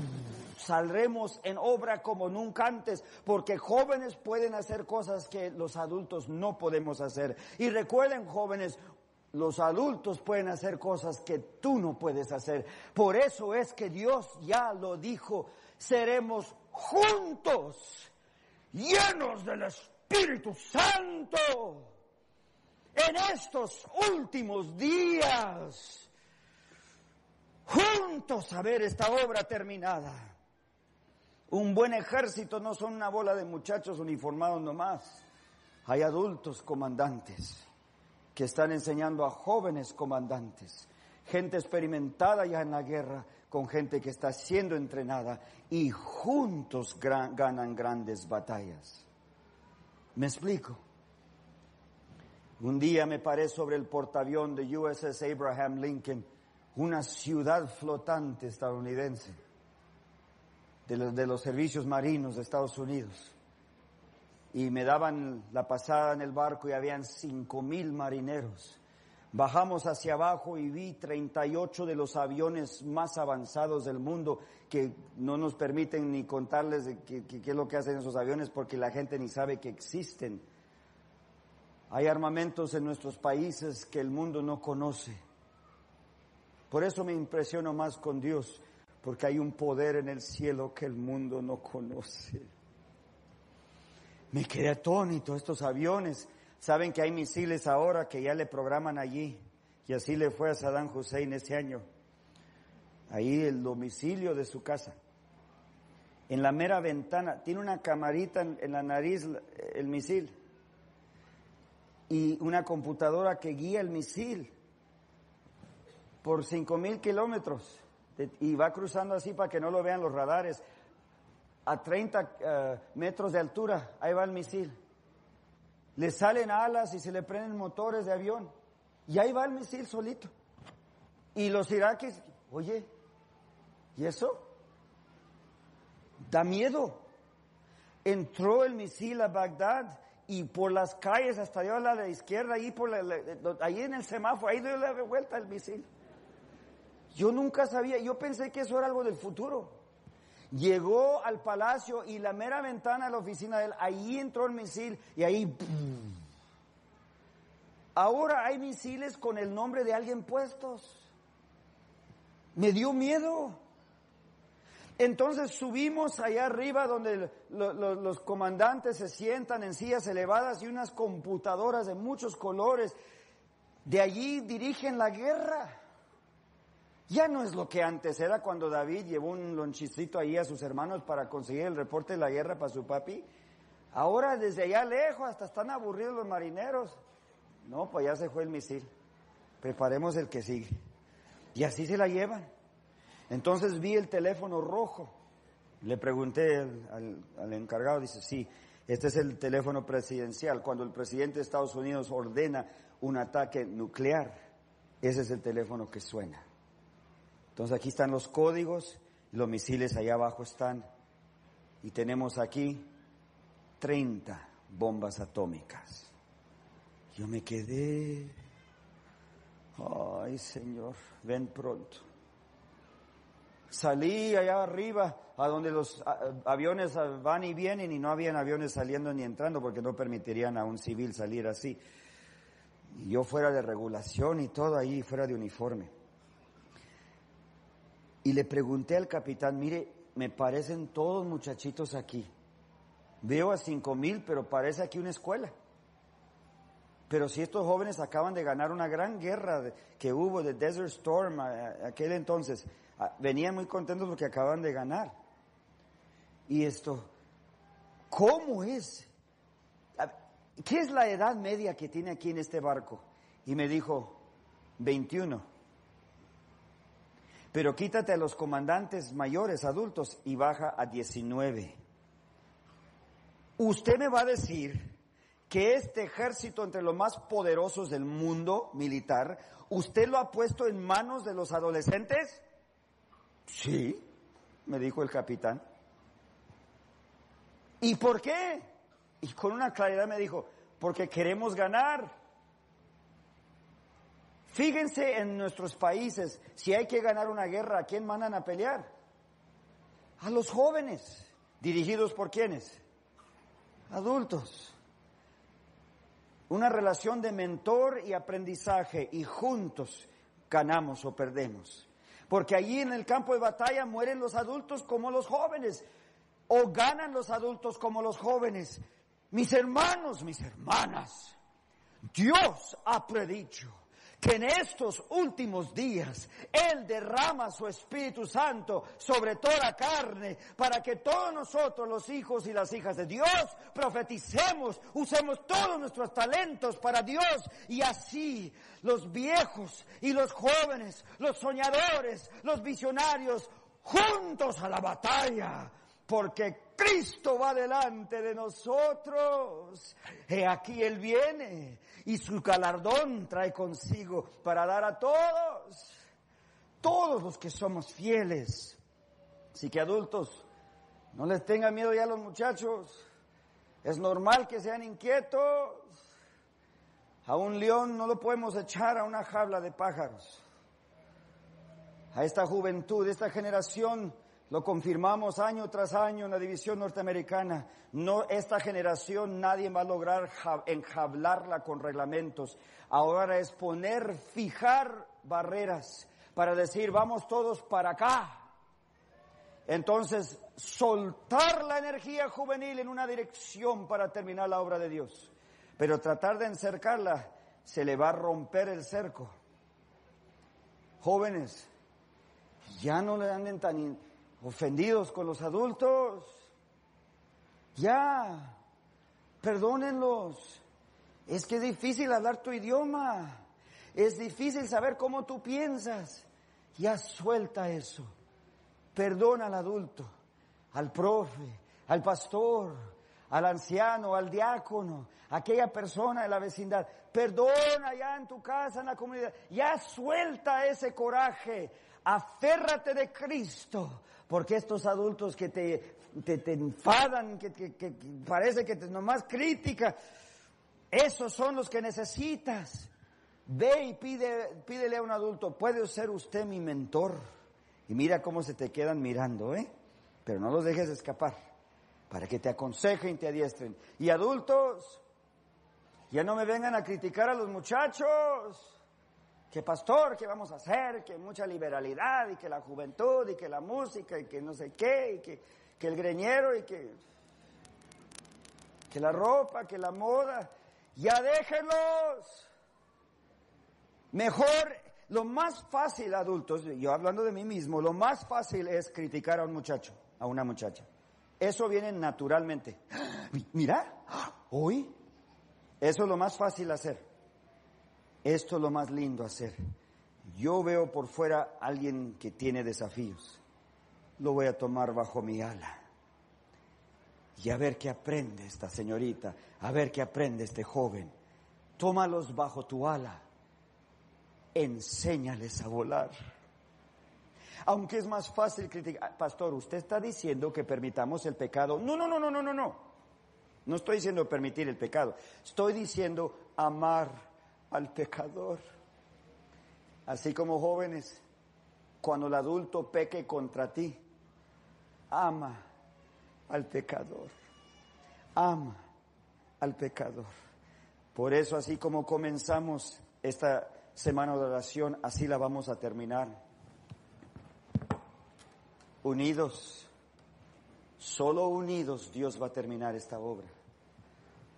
saldremos en obra como nunca antes, porque jóvenes pueden hacer cosas que los adultos no podemos hacer. Y recuerden, jóvenes, los adultos pueden hacer cosas que tú no puedes hacer. Por eso es que Dios ya lo dijo, seremos juntos, llenos del Espíritu Santo, en estos últimos días, juntos a ver esta obra terminada. Un buen ejército no son una bola de muchachos uniformados nomás. Hay adultos comandantes que están enseñando a jóvenes comandantes, gente experimentada ya en la guerra con gente que está siendo entrenada y juntos ganan grandes batallas. ¿Me explico? Un día me paré sobre el portaavión de USS Abraham Lincoln, una ciudad flotante estadounidense de de los servicios marinos de Estados Unidos. Y me daban la pasada en el barco y habían cinco mil marineros. Bajamos hacia abajo y vi 38 de los aviones más avanzados del mundo que no nos permiten ni contarles qué, es lo que hacen esos aviones porque la gente ni sabe que existen. Hay armamentos en nuestros países que el mundo no conoce. Por eso me impresiono más con Dios porque hay un poder en el cielo que el mundo no conoce. Me quedé atónito, estos aviones, saben que hay misiles ahora que ya le programan allí, y así le fue a Saddam Hussein ese año, ahí el domicilio de su casa. En la mera ventana, tiene una camarita en, la nariz el misil. Y una computadora que guía el misil. Por cinco mil kilómetros. Y va cruzando así para que no lo vean los radares. A 30 eh, metros de altura, ahí va el misil. Le salen alas y se le prenden motores de avión. Y ahí va el misil solito. Y los iraquíes, oye, ¿y eso? Da miedo. Entró el misil a Bagdad y por las calles hasta dio a la izquierda, ahí, por ahí en el semáforo, ahí dio la vuelta el misil. Yo nunca sabía, yo pensé que eso era algo del futuro. Llegó al palacio y la mera ventana de la oficina de él, ahí entró el misil y ahí... Ahora hay misiles con el nombre de alguien puestos. Me dio miedo. Entonces subimos allá arriba donde lo- lo- los comandantes se sientan en sillas elevadas y unas computadoras de muchos colores. De allí dirigen la guerra. Ya no es lo que antes era cuando David llevó un lonchicito ahí a sus hermanos para conseguir el reporte de la guerra para su papi. Ahora desde allá lejos hasta están aburridos los marineros. No, pues ya se fue el misil. Preparemos el que sigue. Y así se la llevan. Entonces vi el teléfono rojo. Le pregunté al, al- al encargado, dice, sí, este es el teléfono presidencial. Cuando el presidente de Estados Unidos ordena un ataque nuclear, ese es el teléfono que suena. Entonces aquí están los códigos, los misiles allá abajo están. Y tenemos aquí 30 bombas atómicas. Yo me quedé, ay Señor, ven pronto. Salí allá arriba, a donde los aviones ah, van y vienen y no habían aviones saliendo ni entrando porque no permitirían a un civil salir así. Yo fuera de regulación y todo ahí, fuera de uniforme. Y le pregunté al capitán, mire, me parecen todos muchachitos aquí. Veo a cinco mil, pero parece aquí una escuela. Pero si estos jóvenes acaban de ganar una gran guerra que hubo de Desert Storm aquel entonces, venían muy contentos porque acaban de ganar. Y esto, ¿cómo es? ¿Qué es la edad media que tiene aquí en este barco? Y me dijo, 21. Pero quítate a los comandantes mayores, adultos, y baja a 19. Usted me va a decir que este ejército entre los más poderosos del mundo militar, ¿usted lo ha puesto en manos de los adolescentes? Sí, me dijo el capitán. ¿Y por qué? Y con una claridad me dijo, porque queremos ganar. Fíjense en nuestros países, si hay que ganar una guerra, ¿a quién mandan a pelear? A los jóvenes, dirigidos por quiénes? Adultos. Una relación de mentor y aprendizaje y juntos ganamos o perdemos. Porque allí en el campo de batalla mueren los adultos como los jóvenes o ganan los adultos como los jóvenes. Mis hermanos, mis hermanas, Dios ha predicho que en estos últimos días Él derrama su Espíritu Santo sobre toda carne para que todos nosotros, los hijos y las hijas de Dios, profeticemos, usemos todos nuestros talentos para Dios. Y así los viejos y los jóvenes, los soñadores, los visionarios, juntos a la batalla porque Cristo va delante de nosotros. He aquí Él viene y su galardón trae consigo para dar a todos, todos los que somos fieles. Así que adultos, no les tengan miedo ya a los muchachos. Es normal que sean inquietos. A un león no lo podemos echar a una jaula de pájaros. A esta juventud, esta generación, lo confirmamos año tras año en la división norteamericana. No, esta generación nadie va a lograr ja- enjablarla con reglamentos. Ahora es poner, fijar barreras para decir, vamos todos para acá. Entonces, soltar la energía juvenil en una dirección para terminar la obra de Dios. Pero tratar de encercarla, se le va a romper el cerco. Jóvenes, ya no le anden tan ofendidos con los adultos. Ya, perdónenlos. Es que es difícil hablar tu idioma. Es difícil saber cómo tú piensas. Ya suelta eso. Perdona al adulto, al profe, al pastor, al anciano, al diácono, a aquella persona de la vecindad. Perdona ya en tu casa, en la comunidad. Ya suelta ese coraje. Aférrate de Cristo. Porque estos adultos que te, te, te enfadan, que, que- parece que te nomás crítica, esos son los que necesitas. Ve y pide, pídele a un adulto, ¿puede ser usted mi mentor? Y mira cómo se te quedan mirando, ¿eh? Pero no los dejes escapar, para que te aconsejen y te adiestren. Y adultos, ya no me vengan a criticar a los muchachos. Que pastor, ¿qué vamos a hacer? Que mucha liberalidad y que la juventud y que la música y que no sé qué y que, que el greñero y que, que la ropa, que la moda. Ya déjenlos. Mejor, lo más fácil, adultos, yo hablando de mí mismo, lo más fácil es criticar a un muchacho, a una muchacha. Eso viene naturalmente. Mira, hoy, eso es lo más fácil hacer. Esto es lo más lindo hacer. Yo veo por fuera a alguien que tiene desafíos. Lo voy a tomar bajo mi ala. Y a ver qué aprende esta señorita, a ver qué aprende este joven. Tómalos bajo tu ala. Enséñales a volar. Aunque es más fácil criticar, pastor, usted está diciendo que permitamos el pecado. No, no, no, no, no, no, no. No estoy diciendo permitir el pecado. Estoy diciendo amar al pecador. Así como jóvenes, cuando el adulto peque contra ti, ama al pecador. Ama al pecador. Por eso, así como comenzamos esta semana de oración, así la vamos a terminar. Unidos, solo unidos Dios va a terminar esta obra.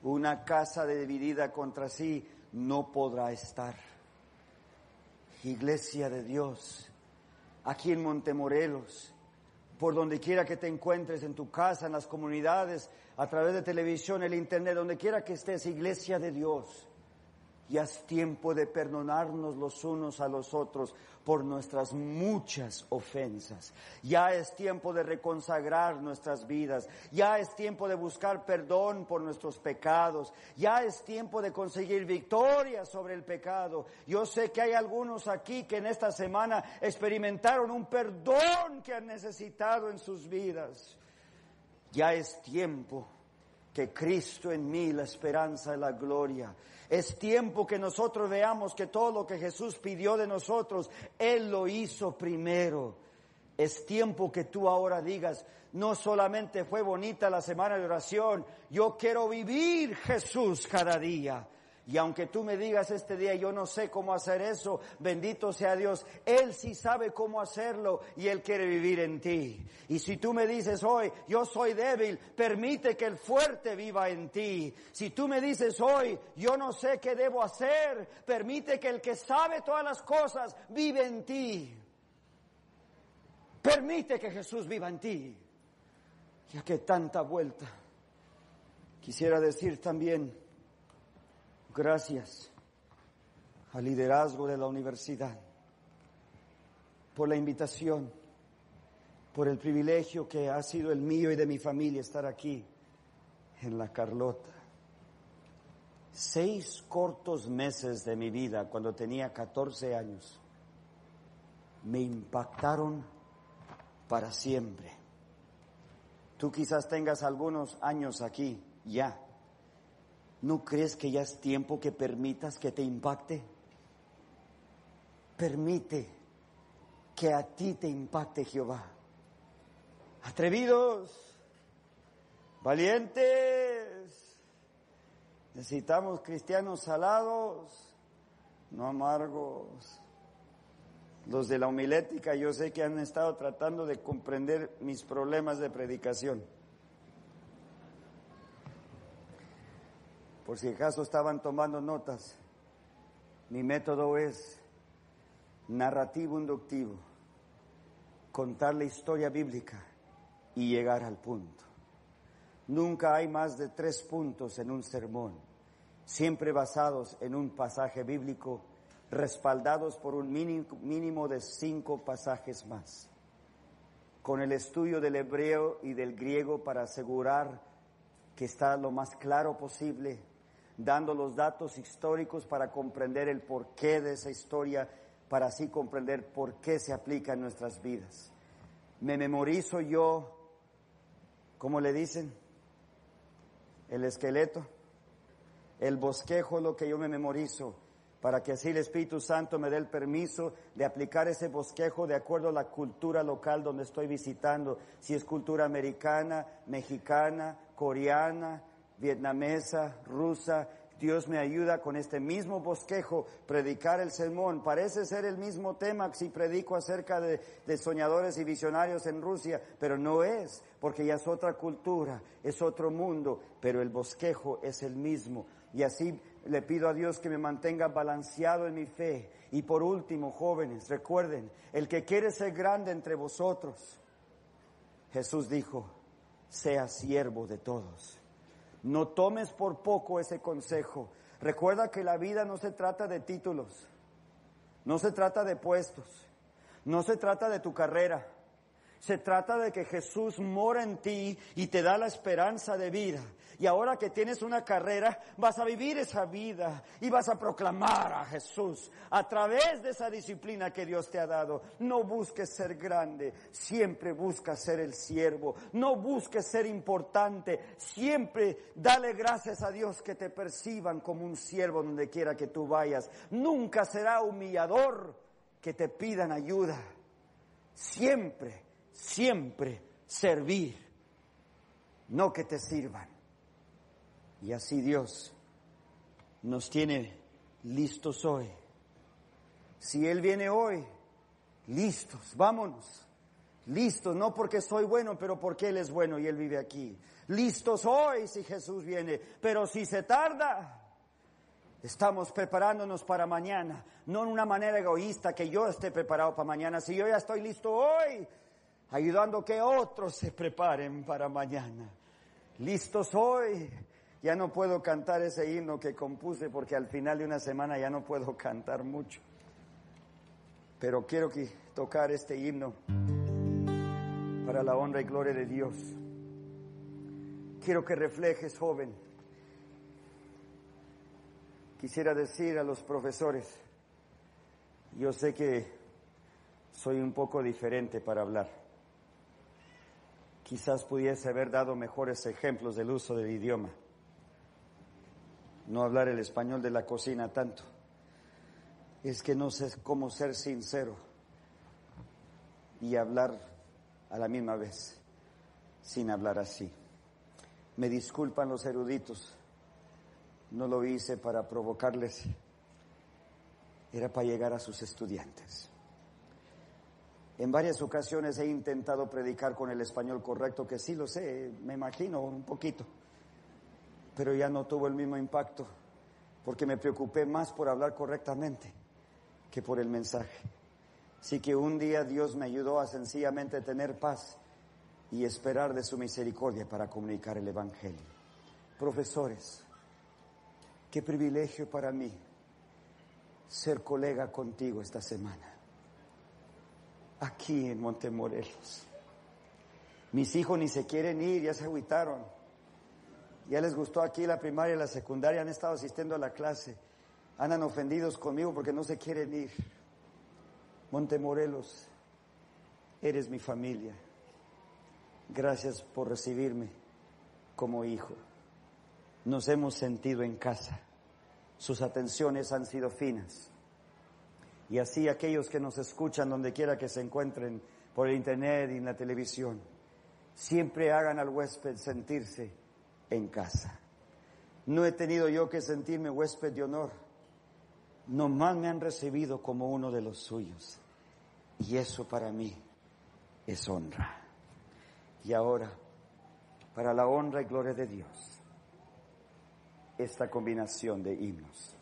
Una casa dividida contra sí no podrá estar. Iglesia de Dios, aquí en Montemorelos, por donde quiera que te encuentres, en tu casa, en las comunidades, a través de televisión, el internet, donde quiera que estés, Iglesia de Dios. Ya es tiempo de perdonarnos los unos a los otros por nuestras muchas ofensas. Ya es tiempo de reconsagrar nuestras vidas. Ya es tiempo de buscar perdón por nuestros pecados. Ya es tiempo de conseguir victoria sobre el pecado. Yo sé que hay algunos aquí que en esta semana experimentaron un perdón que han necesitado en sus vidas. Ya es tiempo que Cristo en mí, la esperanza de la gloria. Es tiempo que nosotros veamos que todo lo que Jesús pidió de nosotros, Él lo hizo primero. Es tiempo que tú ahora digas, no solamente fue bonita la semana de oración, yo quiero vivir Jesús cada día. Y aunque tú me digas este día, yo no sé cómo hacer eso, bendito sea Dios, Él sí sabe cómo hacerlo y Él quiere vivir en ti. Y si tú me dices hoy, yo soy débil, permite que el fuerte viva en ti. Si tú me dices hoy, yo no sé qué debo hacer, permite que el que sabe todas las cosas vive en ti. Permite que Jesús viva en ti. Ya que tanta vuelta. Quisiera decir también, Gracias al liderazgo de la universidad por la invitación, por el privilegio que ha sido el mío y de mi familia estar aquí en la Carlota. Seis cortos meses de mi vida, cuando tenía 14 años, me impactaron para siempre. Tú quizás tengas algunos años aquí ya ¿No crees que ya es tiempo que permitas que te impacte? Permite que a ti te impacte Jehová. Atrevidos, valientes, necesitamos cristianos salados, no amargos. Los de la homilética yo sé que han estado tratando de comprender mis problemas de predicación. Por si acaso estaban tomando notas, mi método es narrativo inductivo, contar la historia bíblica y llegar al punto. Nunca hay más de tres puntos en un sermón, siempre basados en un pasaje bíblico, respaldados por un mínimo de cinco pasajes más. Con el estudio del hebreo y del griego para asegurar que está lo más claro posible dando los datos históricos para comprender el porqué de esa historia, para así comprender por qué se aplica en nuestras vidas. Me memorizo yo, ¿cómo le dicen? El esqueleto, el bosquejo, lo que yo me memorizo, para que así el Espíritu Santo me dé el permiso de aplicar ese bosquejo de acuerdo a la cultura local donde estoy visitando, si es cultura americana, mexicana, coreana, vietnamesa, rusa, Dios me ayuda con este mismo bosquejo predicar el sermón. Parece ser el mismo tema si predico acerca de, de, soñadores y visionarios en Rusia, pero no es, porque ya es otra cultura, es otro mundo, pero el bosquejo es el mismo. Y así le pido a Dios que me mantenga balanceado en mi fe. Y por último, jóvenes, recuerden, el que quiere ser grande entre vosotros, Jesús dijo, sea siervo de todos. No tomes por poco ese consejo. Recuerda que la vida no se trata de títulos, no se trata de puestos, no se trata de tu carrera. Se trata de que Jesús mora en ti y te da la esperanza de vida. Y ahora que tienes una carrera, vas a vivir esa vida y vas a proclamar a Jesús a través de esa disciplina que Dios te ha dado. No busques ser grande, siempre busca ser el siervo. No busques ser importante, siempre dale gracias a Dios que te perciban como un siervo donde quiera que tú vayas. Nunca será humillador que te pidan ayuda. Siempre siempre servir, no que te sirvan. Y así Dios nos tiene listos hoy. Si Él viene hoy, listos, vámonos. Listos, no porque soy bueno, pero porque Él es bueno y Él vive aquí. Listos hoy si Jesús viene, pero si se tarda, Estamos preparándonos para mañana, no en una manera egoísta que yo esté preparado para mañana. Si yo ya estoy listo hoy, ayudando que otros se preparen para mañana. Listos hoy. Ya no puedo cantar ese himno que compuse porque al final de una semana ya no puedo cantar mucho. Pero quiero que tocar este himno para la honra y gloria de Dios. Quiero que reflejes, joven. Quisiera decir a los profesores, yo sé que soy un poco diferente para hablar quizás pudiese haber dado mejores ejemplos del uso del idioma. No hablar el español de la cocina tanto. Es que no sé cómo ser sincero y hablar a la misma vez, sin hablar así. Me disculpan los eruditos, no lo hice para provocarles, era para llegar a sus estudiantes. En varias ocasiones he intentado predicar con el español correcto, que sí lo sé, me imagino un poquito, pero ya no tuvo el mismo impacto, porque me preocupé más por hablar correctamente que por el mensaje. Así que un día Dios me ayudó a sencillamente tener paz y esperar de su misericordia para comunicar el Evangelio. Profesores, qué privilegio para mí ser colega contigo esta semana aquí en Montemorelos. Mis hijos ni se quieren ir, ya se agüitaron. Ya les gustó aquí la primaria y la secundaria, han estado asistiendo a la clase. Andan ofendidos conmigo porque no se quieren ir. Montemorelos, eres mi familia. Gracias por recibirme como hijo. Nos hemos sentido en casa. Sus atenciones han sido finas y así aquellos que nos escuchan donde quiera que se encuentren por el internet y en la televisión, siempre hagan al huésped sentirse en casa. No he tenido yo que sentirme huésped de honor, nomás me han recibido como uno de los suyos. Y eso para mí es honra. Y ahora, para la honra y gloria de Dios, esta combinación de himnos.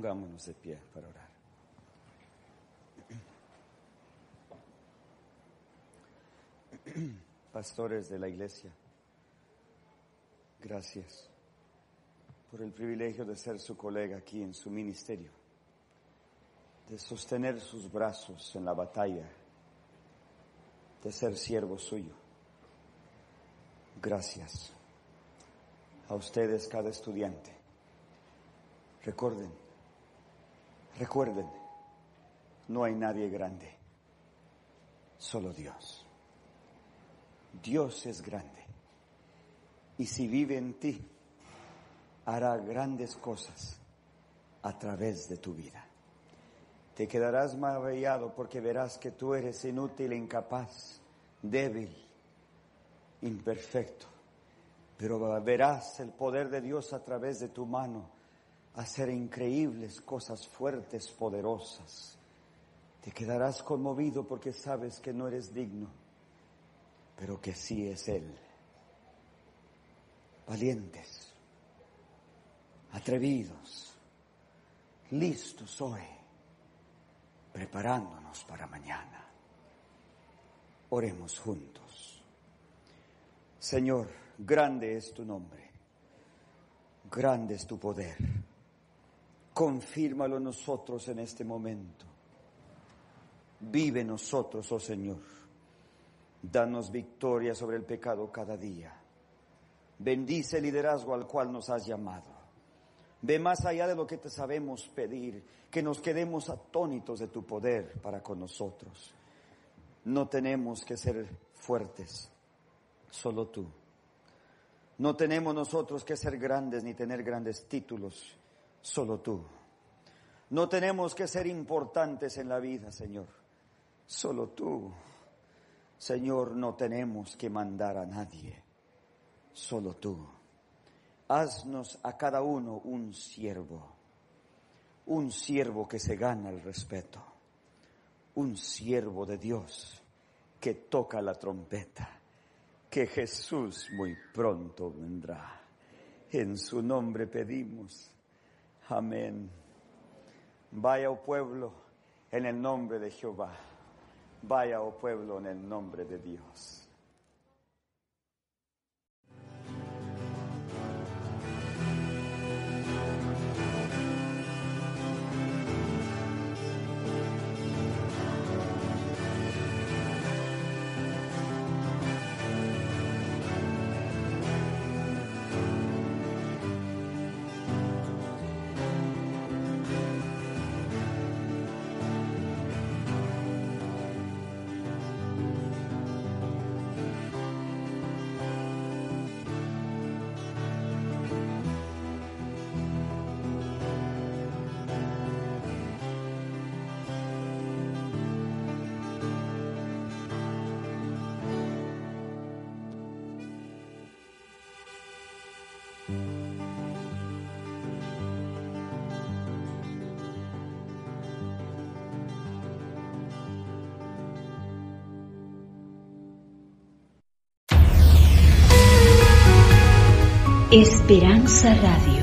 Pongámonos de pie para orar. Pastores de la iglesia, gracias por el privilegio de ser su colega aquí en su ministerio, de sostener sus brazos en la batalla, de ser siervo suyo. Gracias a ustedes, cada estudiante. Recuerden, recuerden, no hay nadie grande, solo Dios. Dios es grande. Y si vive en ti, hará grandes cosas a través de tu vida. Te quedarás maravillado porque verás que tú eres inútil, incapaz, débil, imperfecto. Pero verás el poder de Dios a través de tu mano hacer increíbles cosas fuertes, poderosas. Te quedarás conmovido porque sabes que no eres digno, pero que sí es Él. Valientes, atrevidos, listos hoy, preparándonos para mañana. Oremos juntos. Señor, grande es tu nombre, grande es tu poder. Confírmalo nosotros en este momento. Vive nosotros, oh Señor. Danos victoria sobre el pecado cada día. Bendice el liderazgo al cual nos has llamado. Ve más allá de lo que te sabemos pedir, que nos quedemos atónitos de tu poder para con nosotros. No tenemos que ser fuertes, solo tú. No tenemos nosotros que ser grandes ni tener grandes títulos, solo tú. No tenemos que ser importantes en la vida, Señor, solo tú. Señor, no tenemos que mandar a nadie, solo tú. Haznos a cada uno un siervo, un siervo que se gana el respeto, un siervo de Dios que toca la trompeta, que Jesús muy pronto vendrá. En su nombre pedimos. Amén. Vaya, oh pueblo, en el nombre de Jehová. Vaya, oh pueblo, en el nombre de Dios. Esperanza Radio.